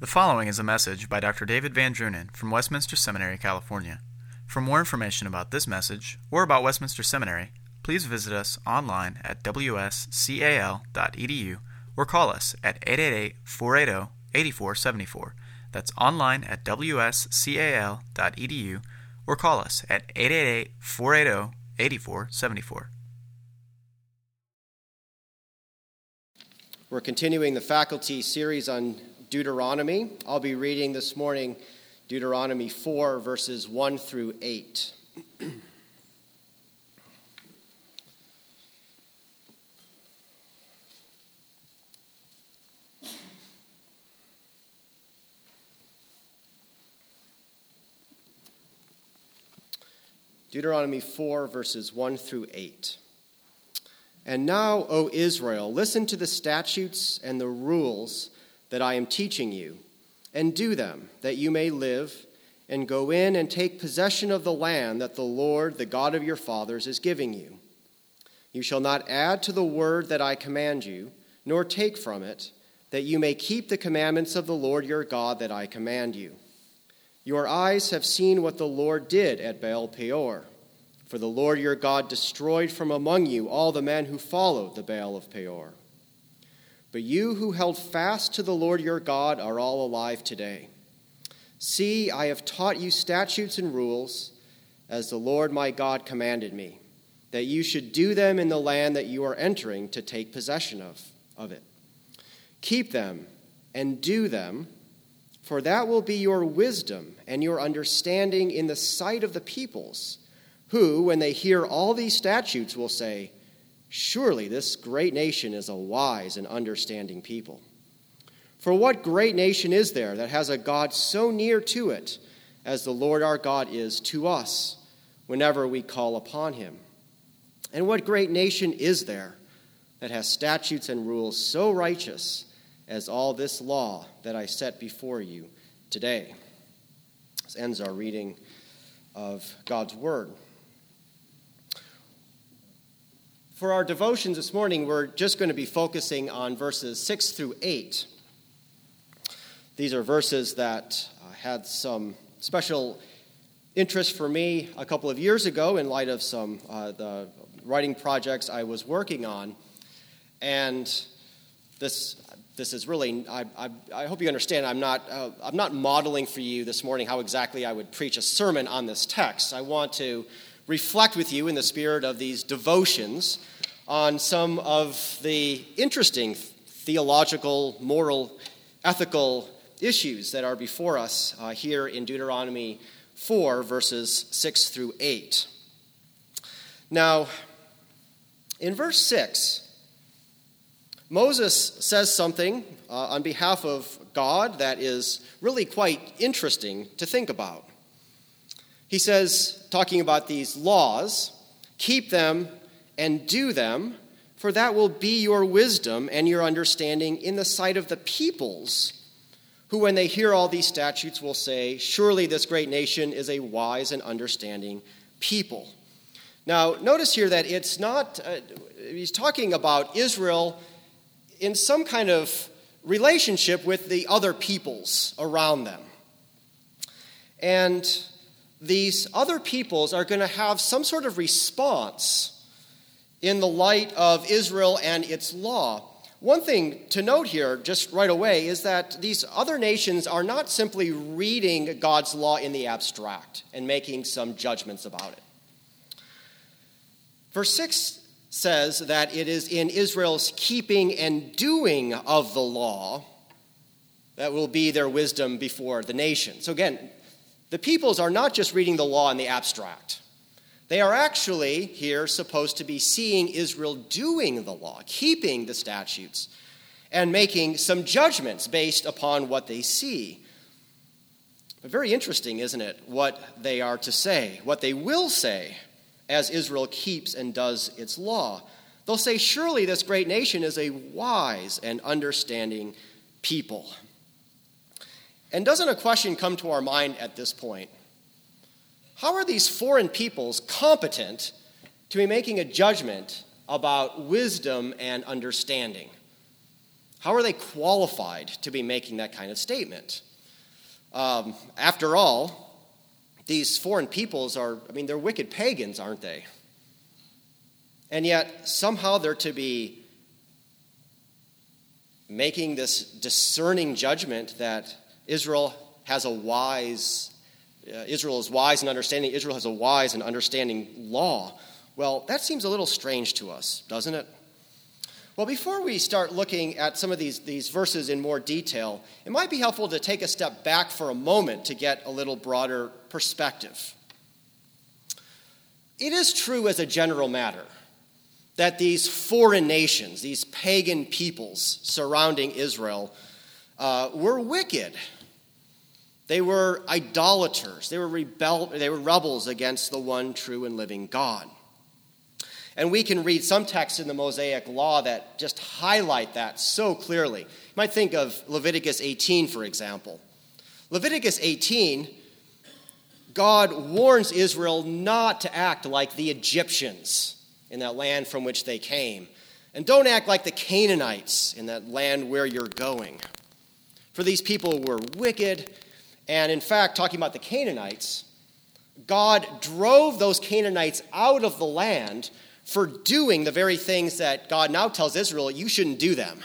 The following is a message by Dr. David Van Drunen from Westminster Seminary, California. For more information about this message or about Westminster Seminary, please visit us online at wscal.edu or call us at 888 480 8474. That's online at wscal.edu or call us at 888 480 8474. We're continuing the faculty series on Deuteronomy. I'll be reading this morning Deuteronomy 4, verses 1 through 8. Deuteronomy 4, verses 1 through 8. And now, O Israel, listen to the statutes and the rules that I am teaching you, and do them, that you may live, and go in and take possession of the land that the Lord, the God of your fathers, is giving you. You shall not add to the word that I command you, nor take from it, that you may keep the commandments of the Lord your God that I command you. Your eyes have seen what the Lord did at Baal Peor. For the Lord your God destroyed from among you all the men who followed the Baal of Peor. But you who held fast to the Lord your God are all alive today. See, I have taught you statutes and rules, as the Lord my God commanded me, that you should do them in the land that you are entering to take possession of, of it. Keep them and do them, for that will be your wisdom and your understanding in the sight of the peoples, who, when they hear all these statutes, will say, Surely this great nation is a wise and understanding people. For what great nation is there that has a God so near to it as the Lord our God is to us whenever we call upon him? And what great nation is there that has statutes and rules so righteous as all this law that I set before you today? This ends our reading of God's Word. For our devotions this morning, we're just going to be focusing on verses 6 through 8. These are verses that uh, had some special interest for me a couple of years ago in light of some uh, the writing projects I was working on. And this this is really I, I, I hope you understand I'm not uh, I'm not modeling for you this morning how exactly I would preach a sermon on this text. I want to reflect with you in the spirit of these devotions on some of the interesting theological, moral, ethical issues that are before us uh, here in Deuteronomy 4, verses 6 through 8. Now, in verse 6, Moses says something uh, on behalf of God that is really quite interesting to think about. He says, talking about these laws, keep them and do them, for that will be your wisdom and your understanding in the sight of the peoples, who, when they hear all these statutes, will say, Surely this great nation is a wise and understanding people. Now, notice here that it's not, uh, he's talking about Israel in some kind of relationship with the other peoples around them. And these other peoples are going to have some sort of response in the light of Israel and its law. One thing to note here, just right away, is that these other nations are not simply reading God's law in the abstract and making some judgments about it. Verse 6 says that it is in Israel's keeping and doing of the law that will be their wisdom before the nation. So, again, the peoples are not just reading the law in the abstract. They are actually here supposed to be seeing Israel doing the law, keeping the statutes, and making some judgments based upon what they see. But very interesting, isn't it, what they are to say, what they will say as Israel keeps and does its law. They'll say, Surely this great nation is a wise and understanding people. And doesn't a question come to our mind at this point? How are these foreign peoples competent to be making a judgment about wisdom and understanding? How are they qualified to be making that kind of statement? Um, after all, these foreign peoples are, I mean, they're wicked pagans, aren't they? And yet, somehow they're to be making this discerning judgment that Israel has a wise, uh, Israel is wise and understanding, Israel has a wise and understanding law. Well, that seems a little strange to us, doesn't it? Well, before we start looking at some of these, these verses in more detail, it might be helpful to take a step back for a moment to get a little broader perspective. It is true as a general matter that these foreign nations, these pagan peoples surrounding Israel, uh, were wicked. They were idolaters. They were, rebel- they were rebels against the one true and living God. And we can read some texts in the Mosaic Law that just highlight that so clearly. You might think of Leviticus 18, for example. Leviticus 18, God warns Israel not to act like the Egyptians in that land from which they came. And don't act like the Canaanites in that land where you're going. For these people were wicked. And in fact, talking about the Canaanites, God drove those Canaanites out of the land for doing the very things that God now tells Israel, you shouldn't do them,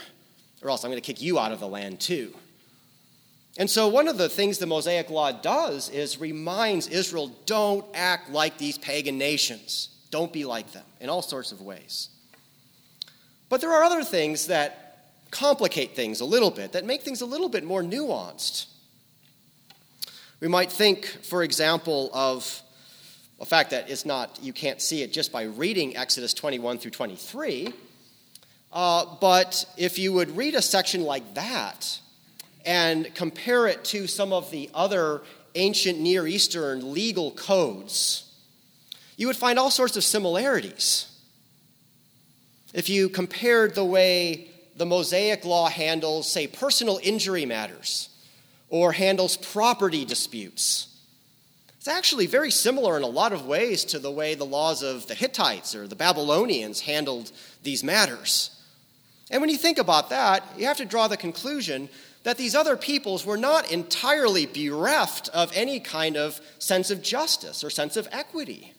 or else I'm going to kick you out of the land too. And so, one of the things the Mosaic Law does is reminds Israel don't act like these pagan nations. Don't be like them in all sorts of ways. But there are other things that complicate things a little bit, that make things a little bit more nuanced. We might think, for example, of a fact that is not, you can't see it just by reading Exodus 21 through 23. Uh, but if you would read a section like that and compare it to some of the other ancient Near Eastern legal codes, you would find all sorts of similarities. If you compared the way the Mosaic law handles, say, personal injury matters or handles property disputes, it's actually very similar in a lot of ways to the way the laws of the Hittites or the Babylonians handled these matters. And when you think about that, you have to draw the conclusion that these other peoples were not entirely bereft of any kind of sense of justice or sense of equity.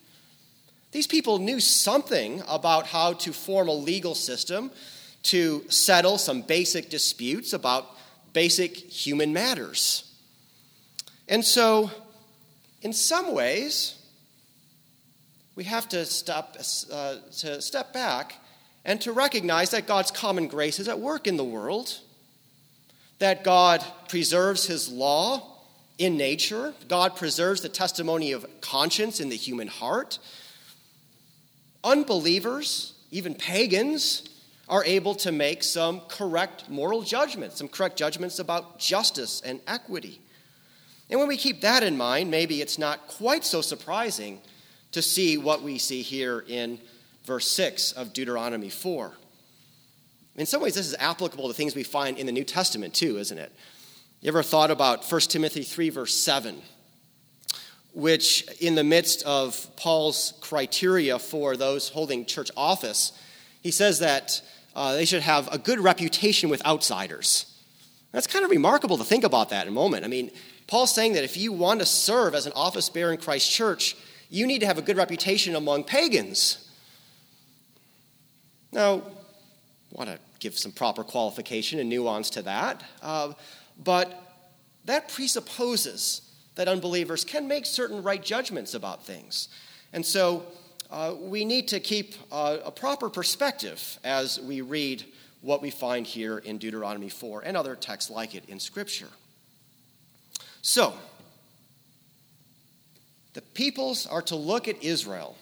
These people knew something about how to form a legal system to settle some basic disputes about basic human matters. And so, in some ways, we have to step, uh, to step back and to recognize that God's common grace is at work in the world, that God preserves his law in nature, God preserves the testimony of conscience in the human heart unbelievers, even pagans, are able to make some correct moral judgments, some correct judgments about justice and equity. And when we keep that in mind, maybe it's not quite so surprising to see what we see here in verse 6 of Deuteronomy 4. In some ways, this is applicable to things we find in the New Testament too, isn't it? You ever thought about 1 Timothy 3, verse 7? which, in the midst of Paul's criteria for those holding church office, he says that uh, they should have a good reputation with outsiders. That's kind of remarkable to think about that in a moment. I mean, Paul's saying that if you want to serve as an office bearer in Christ's church, you need to have a good reputation among pagans. Now, I want to give some proper qualification and nuance to that, uh, but that presupposes that unbelievers can make certain right judgments about things. And so uh, we need to keep uh, a proper perspective as we read what we find here in Deuteronomy 4 and other texts like it in Scripture. So, the peoples are to look at Israel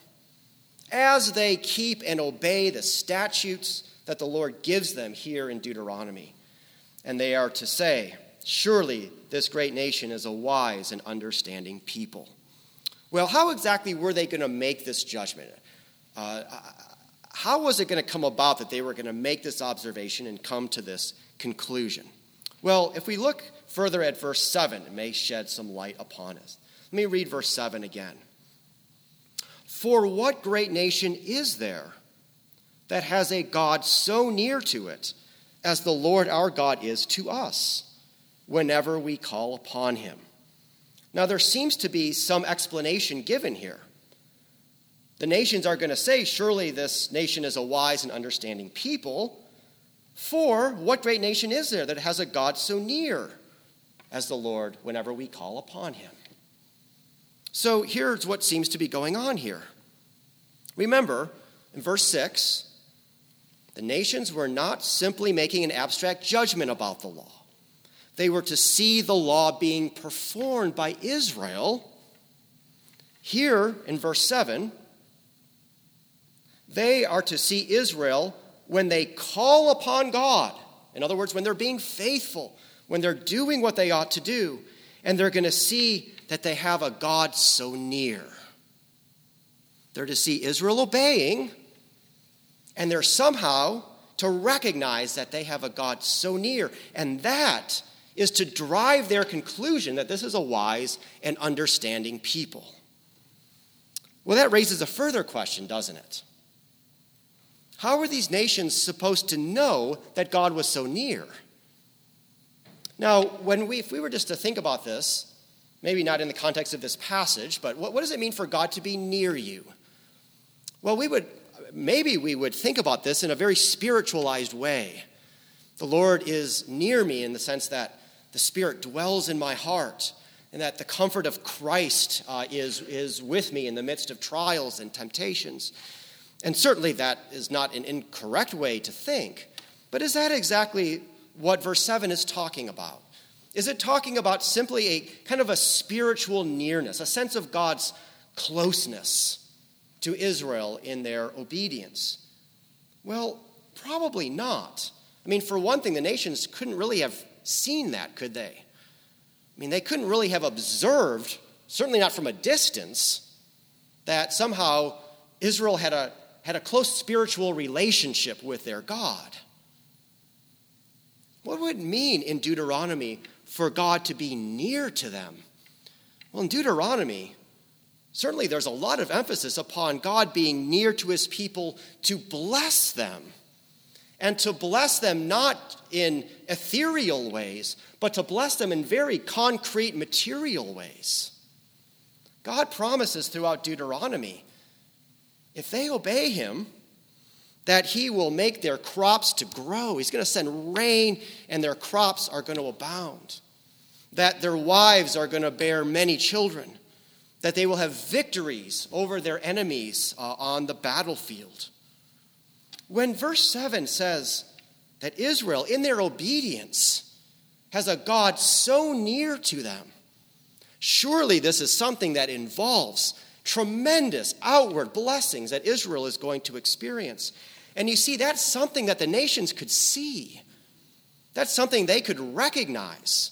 as they keep and obey the statutes that the Lord gives them here in Deuteronomy. And they are to say, Surely this great nation is a wise and understanding people. Well, how exactly were they going to make this judgment? Uh, how was it going to come about that they were going to make this observation and come to this conclusion? Well, if we look further at verse 7, it may shed some light upon us. Let me read verse 7 again. For what great nation is there that has a God so near to it as the Lord our God is to us whenever we call upon him. Now, there seems to be some explanation given here. The nations are going to say, Surely this nation is a wise and understanding people. For what great nation is there that has a God so near as the Lord whenever we call upon him? So here's what seems to be going on here. Remember, in verse 6, the nations were not simply making an abstract judgment about the law. They were to see the law being performed by Israel. Here in verse 7, they are to see Israel when they call upon God. In other words, when they're being faithful, when they're doing what they ought to do, and they're going to see that they have a God so near. They're to see Israel obeying, and they're somehow to recognize that they have a God so near. And that is to drive their conclusion that this is a wise and understanding people. Well, that raises a further question, doesn't it? How were these nations supposed to know that God was so near? Now, when we, if we were just to think about this, maybe not in the context of this passage, but what, what does it mean for God to be near you? Well, we would maybe we would think about this in a very spiritualized way. The Lord is near me in the sense that the Spirit dwells in my heart, and that the comfort of Christ uh, is, is with me in the midst of trials and temptations. And certainly that is not an incorrect way to think, but is that exactly what verse 7 is talking about? Is it talking about simply a kind of a spiritual nearness, a sense of God's closeness to Israel in their obedience? Well, probably not. I mean, for one thing, the nations couldn't really have seen that, could they? I mean, they couldn't really have observed, certainly not from a distance, that somehow Israel had a, had a close spiritual relationship with their God. What would it mean in Deuteronomy for God to be near to them? Well, in Deuteronomy, certainly there's a lot of emphasis upon God being near to his people to bless them. And to bless them not in ethereal ways, but to bless them in very concrete material ways. God promises throughout Deuteronomy if they obey him, that he will make their crops to grow. He's going to send rain and their crops are going to abound. That their wives are going to bear many children. That they will have victories over their enemies uh, on the battlefield. When verse 7 says that Israel, in their obedience, has a God so near to them, surely this is something that involves tremendous outward blessings that Israel is going to experience. And you see, that's something that the nations could see. That's something they could recognize.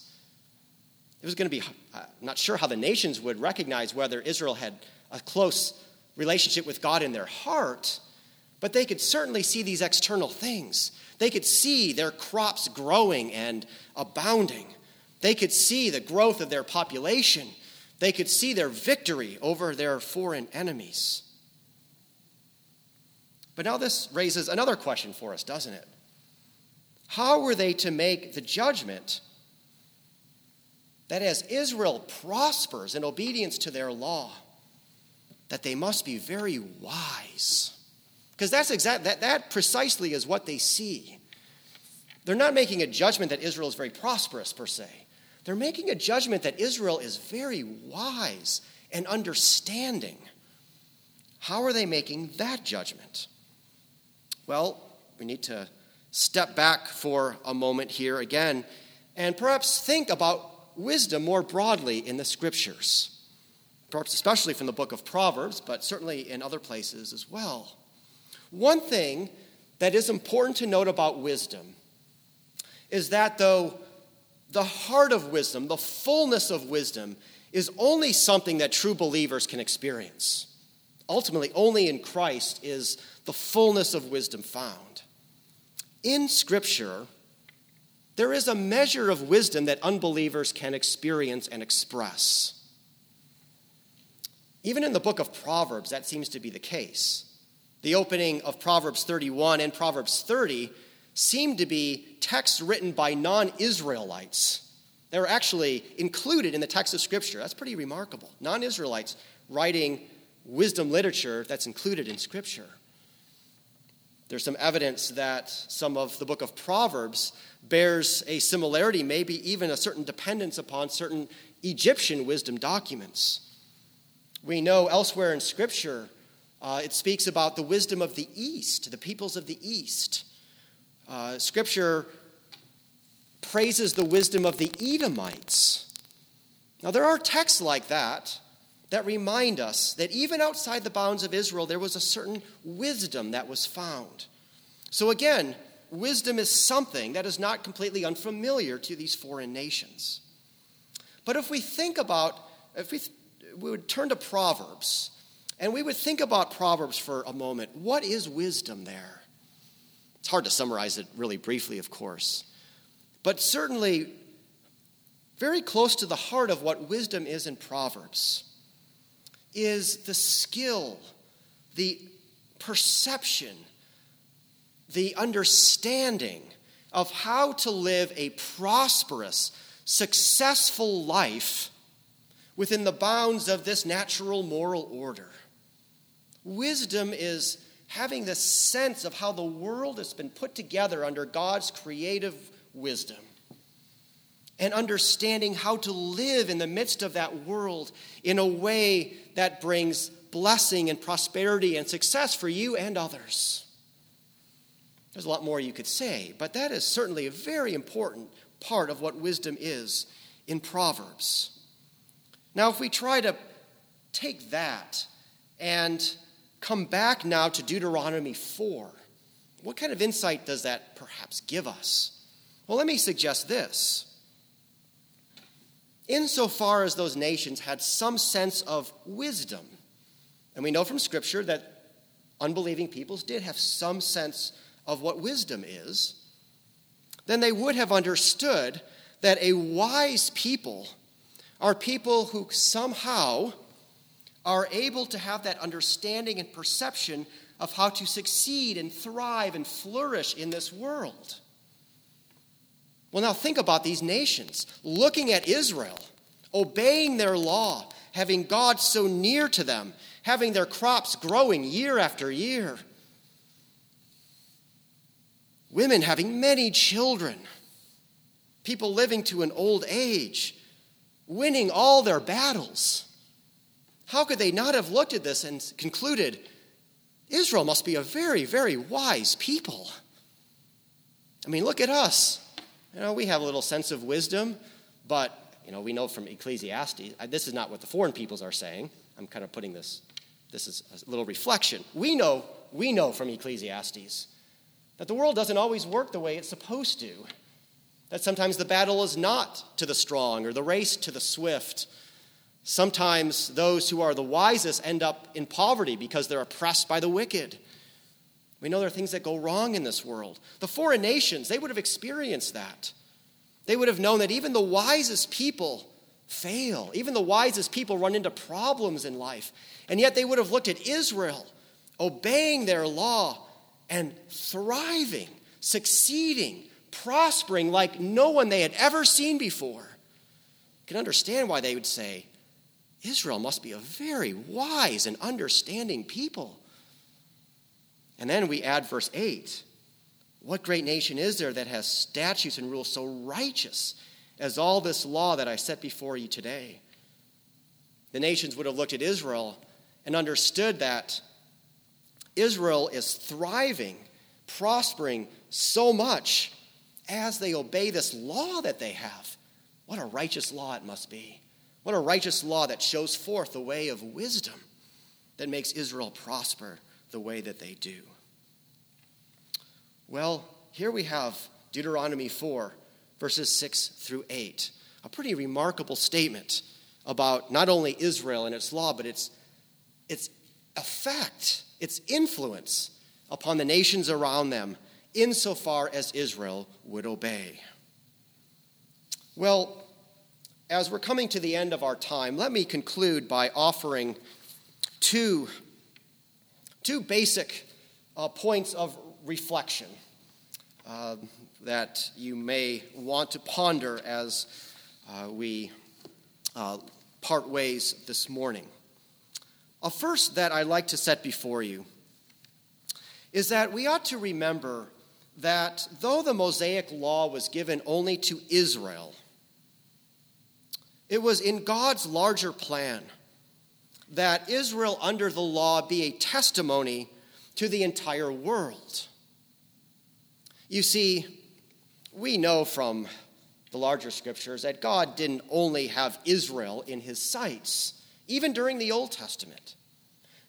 It was going to be, I'm not sure how the nations would recognize whether Israel had a close relationship with God in their heart, but they could certainly see these external things. They could see their crops growing and abounding. They could see the growth of their population. They could see their victory over their foreign enemies. But now this raises another question for us, doesn't it? How were they to make the judgment that as Israel prospers in obedience to their law, that they must be very wise? Because that's exact that, that precisely is what they see. They're not making a judgment that Israel is very prosperous per se. They're making a judgment that Israel is very wise and understanding. How are they making that judgment? Well, we need to step back for a moment here again and perhaps think about wisdom more broadly in the scriptures. Perhaps especially from the book of Proverbs, but certainly in other places as well. One thing that is important to note about wisdom is that though the heart of wisdom, the fullness of wisdom, is only something that true believers can experience. Ultimately, only in Christ is the fullness of wisdom found. In Scripture, there is a measure of wisdom that unbelievers can experience and express. Even in the book of Proverbs, that seems to be the case. The opening of Proverbs 31 and Proverbs 30 seem to be texts written by non Israelites. They were actually included in the text of Scripture. That's pretty remarkable. Non Israelites writing wisdom literature that's included in Scripture. There's some evidence that some of the book of Proverbs bears a similarity, maybe even a certain dependence upon certain Egyptian wisdom documents. We know elsewhere in Scripture uh, it speaks about the wisdom of the East, the peoples of the East. Uh, scripture praises the wisdom of the Edomites. Now, there are texts like that that remind us that even outside the bounds of Israel, there was a certain wisdom that was found. So, again, wisdom is something that is not completely unfamiliar to these foreign nations. But if we think about, if we, we would turn to Proverbs, and we would think about Proverbs for a moment. What is wisdom there? It's hard to summarize it really briefly, of course. But certainly, very close to the heart of what wisdom is in Proverbs is the skill, the perception, the understanding of how to live a prosperous, successful life within the bounds of this natural moral order. Wisdom is having the sense of how the world has been put together under God's creative wisdom and understanding how to live in the midst of that world in a way that brings blessing and prosperity and success for you and others. There's a lot more you could say, but that is certainly a very important part of what wisdom is in Proverbs. Now, if we try to take that and come back now to Deuteronomy 4. What kind of insight does that perhaps give us? Well, let me suggest this. Insofar as those nations had some sense of wisdom, and we know from Scripture that unbelieving peoples did have some sense of what wisdom is, then they would have understood that a wise people are people who somehow are able to have that understanding and perception of how to succeed and thrive and flourish in this world. Well, now think about these nations looking at Israel, obeying their law, having God so near to them, having their crops growing year after year, women having many children, people living to an old age, winning all their battles. How could they not have looked at this and concluded, Israel must be a very, very wise people? I mean, look at us. You know, we have a little sense of wisdom, but, you know, we know from Ecclesiastes, uh, this is not what the foreign peoples are saying. I'm kind of putting this, this is a little reflection. We know, we know from Ecclesiastes that the world doesn't always work the way it's supposed to. That sometimes the battle is not to the strong or the race to the swift Sometimes those who are the wisest end up in poverty because they're oppressed by the wicked. We know there are things that go wrong in this world. The foreign nations, they would have experienced that. They would have known that even the wisest people fail, even the wisest people run into problems in life. And yet they would have looked at Israel obeying their law and thriving, succeeding, prospering like no one they had ever seen before. You can understand why they would say, Israel must be a very wise and understanding people. And then we add verse 8. What great nation is there that has statutes and rules so righteous as all this law that I set before you today? The nations would have looked at Israel and understood that Israel is thriving, prospering so much as they obey this law that they have. What a righteous law it must be. What a righteous law that shows forth the way of wisdom that makes Israel prosper the way that they do. Well, here we have Deuteronomy 4, verses 6 through 8. A pretty remarkable statement about not only Israel and its law, but its, its effect, its influence upon the nations around them, insofar as Israel would obey. Well, as we're coming to the end of our time, let me conclude by offering two, two basic uh, points of reflection uh, that you may want to ponder as uh, we uh, part ways this morning. A first that I'd like to set before you is that we ought to remember that though the Mosaic law was given only to Israel, it was in God's larger plan that Israel under the law be a testimony to the entire world. You see, we know from the larger scriptures that God didn't only have Israel in his sights, even during the Old Testament.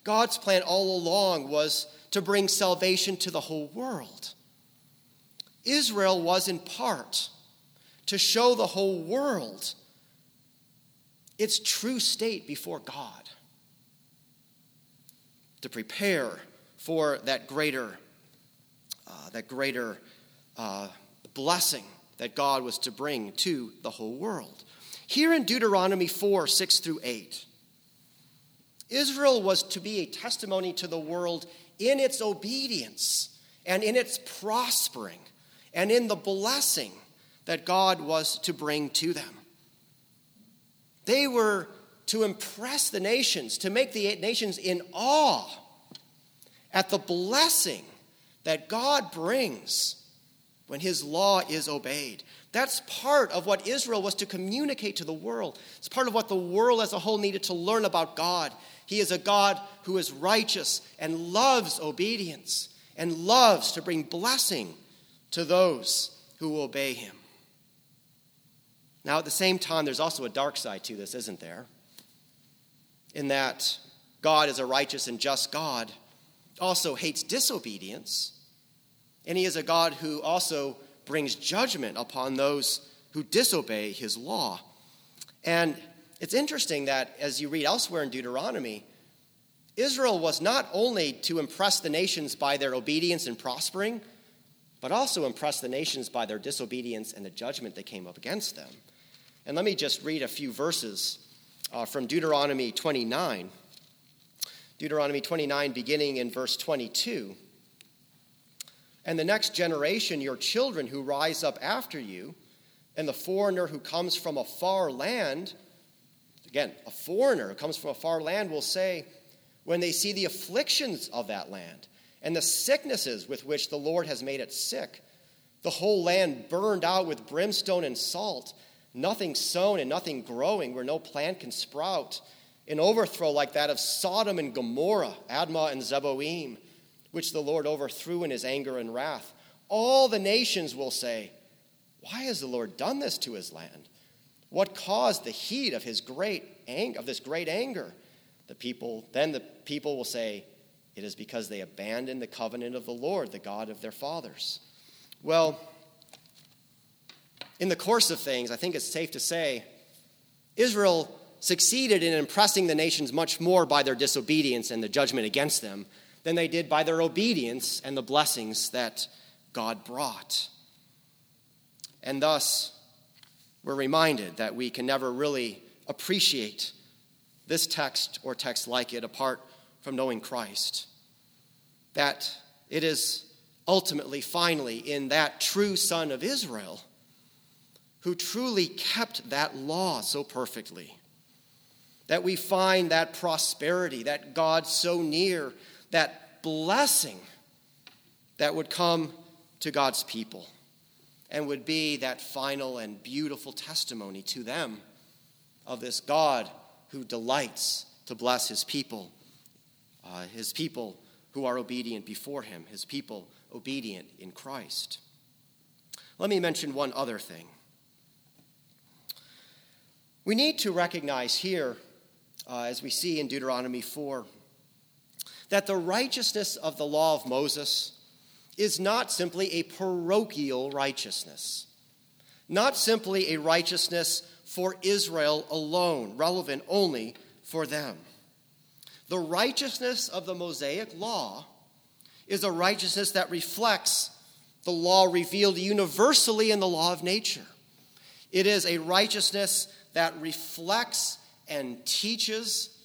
God's plan all along was to bring salvation to the whole world. Israel was in part to show the whole world its true state before God, to prepare for that greater, uh, that greater uh, blessing that God was to bring to the whole world. Here in Deuteronomy 4 6 through 8, Israel was to be a testimony to the world in its obedience and in its prospering and in the blessing that God was to bring to them. They were to impress the nations, to make the nations in awe at the blessing that God brings when his law is obeyed. That's part of what Israel was to communicate to the world. It's part of what the world as a whole needed to learn about God. He is a God who is righteous and loves obedience and loves to bring blessing to those who obey him. Now, at the same time, there's also a dark side to this, isn't there? In that God is a righteous and just God, also hates disobedience and he is a God who also brings judgment upon those who disobey his law. And it's interesting that as you read elsewhere in Deuteronomy, Israel was not only to impress the nations by their obedience and prospering, but also impress the nations by their disobedience and the judgment that came up against them. And let me just read a few verses uh, from Deuteronomy 29. Deuteronomy 29, beginning in verse 22 and the next generation, your children who rise up after you, and the foreigner who comes from a far land, again, a foreigner who comes from a far land will say, when they see the afflictions of that land and the sicknesses with which the Lord has made it sick, the whole land burned out with brimstone and salt, nothing sown and nothing growing, where no plant can sprout, an overthrow like that of Sodom and Gomorrah, Admah and Zeboim which the Lord overthrew in his anger and wrath. All the nations will say, Why has the Lord done this to his land? What caused the heat of his great anger, of this great anger? The people, then the people will say, It is because they abandoned the covenant of the Lord, the God of their fathers. Well, in the course of things, I think it's safe to say Israel succeeded in impressing the nations much more by their disobedience and the judgment against them than they did by their obedience and the blessings that God brought. And thus, we're reminded that we can never really appreciate this text or text like it apart from knowing Christ. That it is ultimately, finally, in that true Son of Israel who truly kept that law so perfectly. That we find that prosperity, that God so near that blessing that would come to God's people and would be that final and beautiful testimony to them of this God who delights to bless his people, uh, his people who are obedient before him, his people obedient in Christ. Let me mention one other thing. We need to recognize here, uh, as we see in Deuteronomy 4, that the righteousness of the law of Moses is not simply a parochial righteousness, not simply a righteousness for Israel alone, relevant only for them. The righteousness of the Mosaic law is a righteousness that reflects the law revealed universally in the law of nature. It is a righteousness that reflects and teaches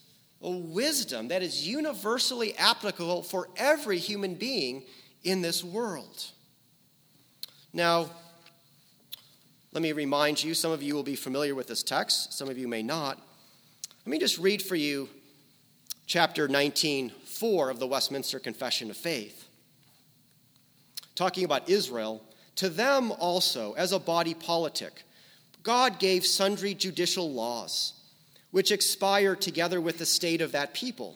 a wisdom that is universally applicable for every human being in this world. Now, let me remind you, some of you will be familiar with this text, some of you may not. Let me just read for you chapter 19, 4 of the Westminster Confession of Faith. Talking about Israel, to them also, as a body politic, God gave sundry judicial laws, which expire together with the state of that people,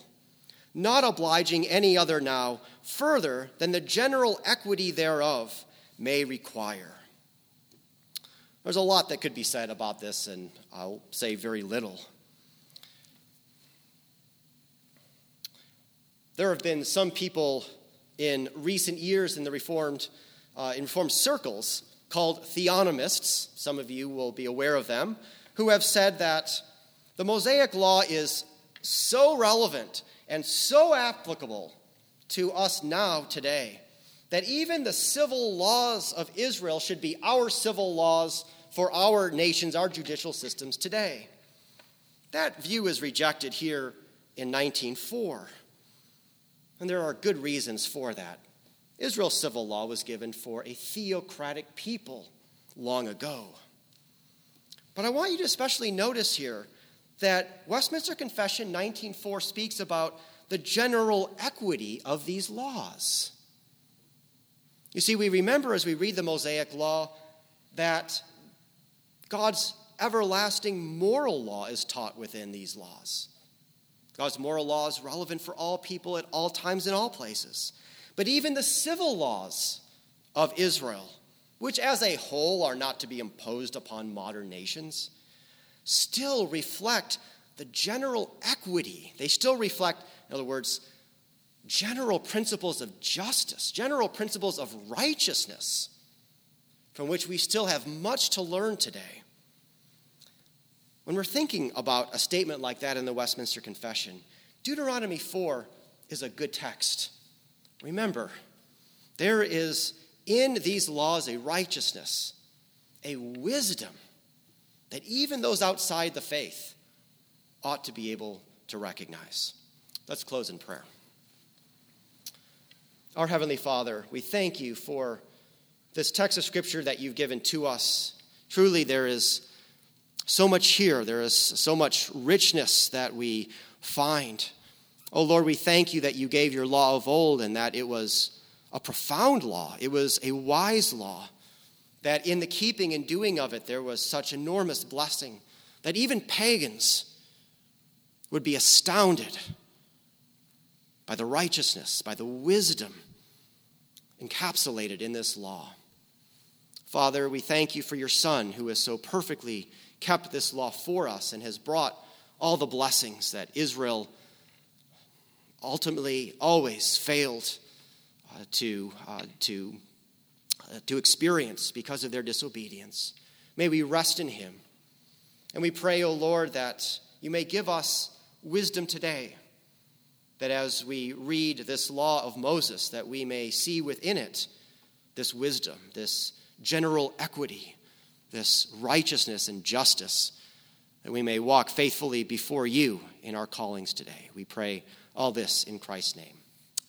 not obliging any other now further than the general equity thereof may require. There's a lot that could be said about this, and I'll say very little. There have been some people in recent years in the Reformed, uh, in Reformed circles called theonomists, some of you will be aware of them, who have said that the Mosaic Law is so relevant and so applicable to us now today that even the civil laws of Israel should be our civil laws for our nations, our judicial systems today. That view is rejected here in 1904. And there are good reasons for that. Israel's civil law was given for a theocratic people long ago. But I want you to especially notice here that Westminster Confession 19:4 speaks about the general equity of these laws. You see, we remember as we read the Mosaic Law that God's everlasting moral law is taught within these laws. God's moral law is relevant for all people at all times and all places. But even the civil laws of Israel, which as a whole are not to be imposed upon modern nations, still reflect the general equity. They still reflect, in other words, general principles of justice, general principles of righteousness, from which we still have much to learn today. When we're thinking about a statement like that in the Westminster Confession, Deuteronomy 4 is a good text. Remember, there is in these laws a righteousness, a wisdom that even those outside the faith ought to be able to recognize. Let's close in prayer. Our Heavenly Father, we thank you for this text of Scripture that you've given to us. Truly, there is so much here. There is so much richness that we find. Oh Lord, we thank you that you gave your law of old and that it was a profound law. It was a wise law. That in the keeping and doing of it, there was such enormous blessing that even pagans would be astounded by the righteousness, by the wisdom encapsulated in this law. Father, we thank you for your Son who is so perfectly kept this law for us and has brought all the blessings that Israel ultimately always failed uh, to, uh, to, uh, to experience because of their disobedience. May we rest in him. And we pray, O oh Lord, that you may give us wisdom today, that as we read this law of Moses, that we may see within it this wisdom, this general equity, this righteousness and justice, that we may walk faithfully before you in our callings today. We pray all this in Christ's name.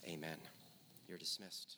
Amen. You're dismissed.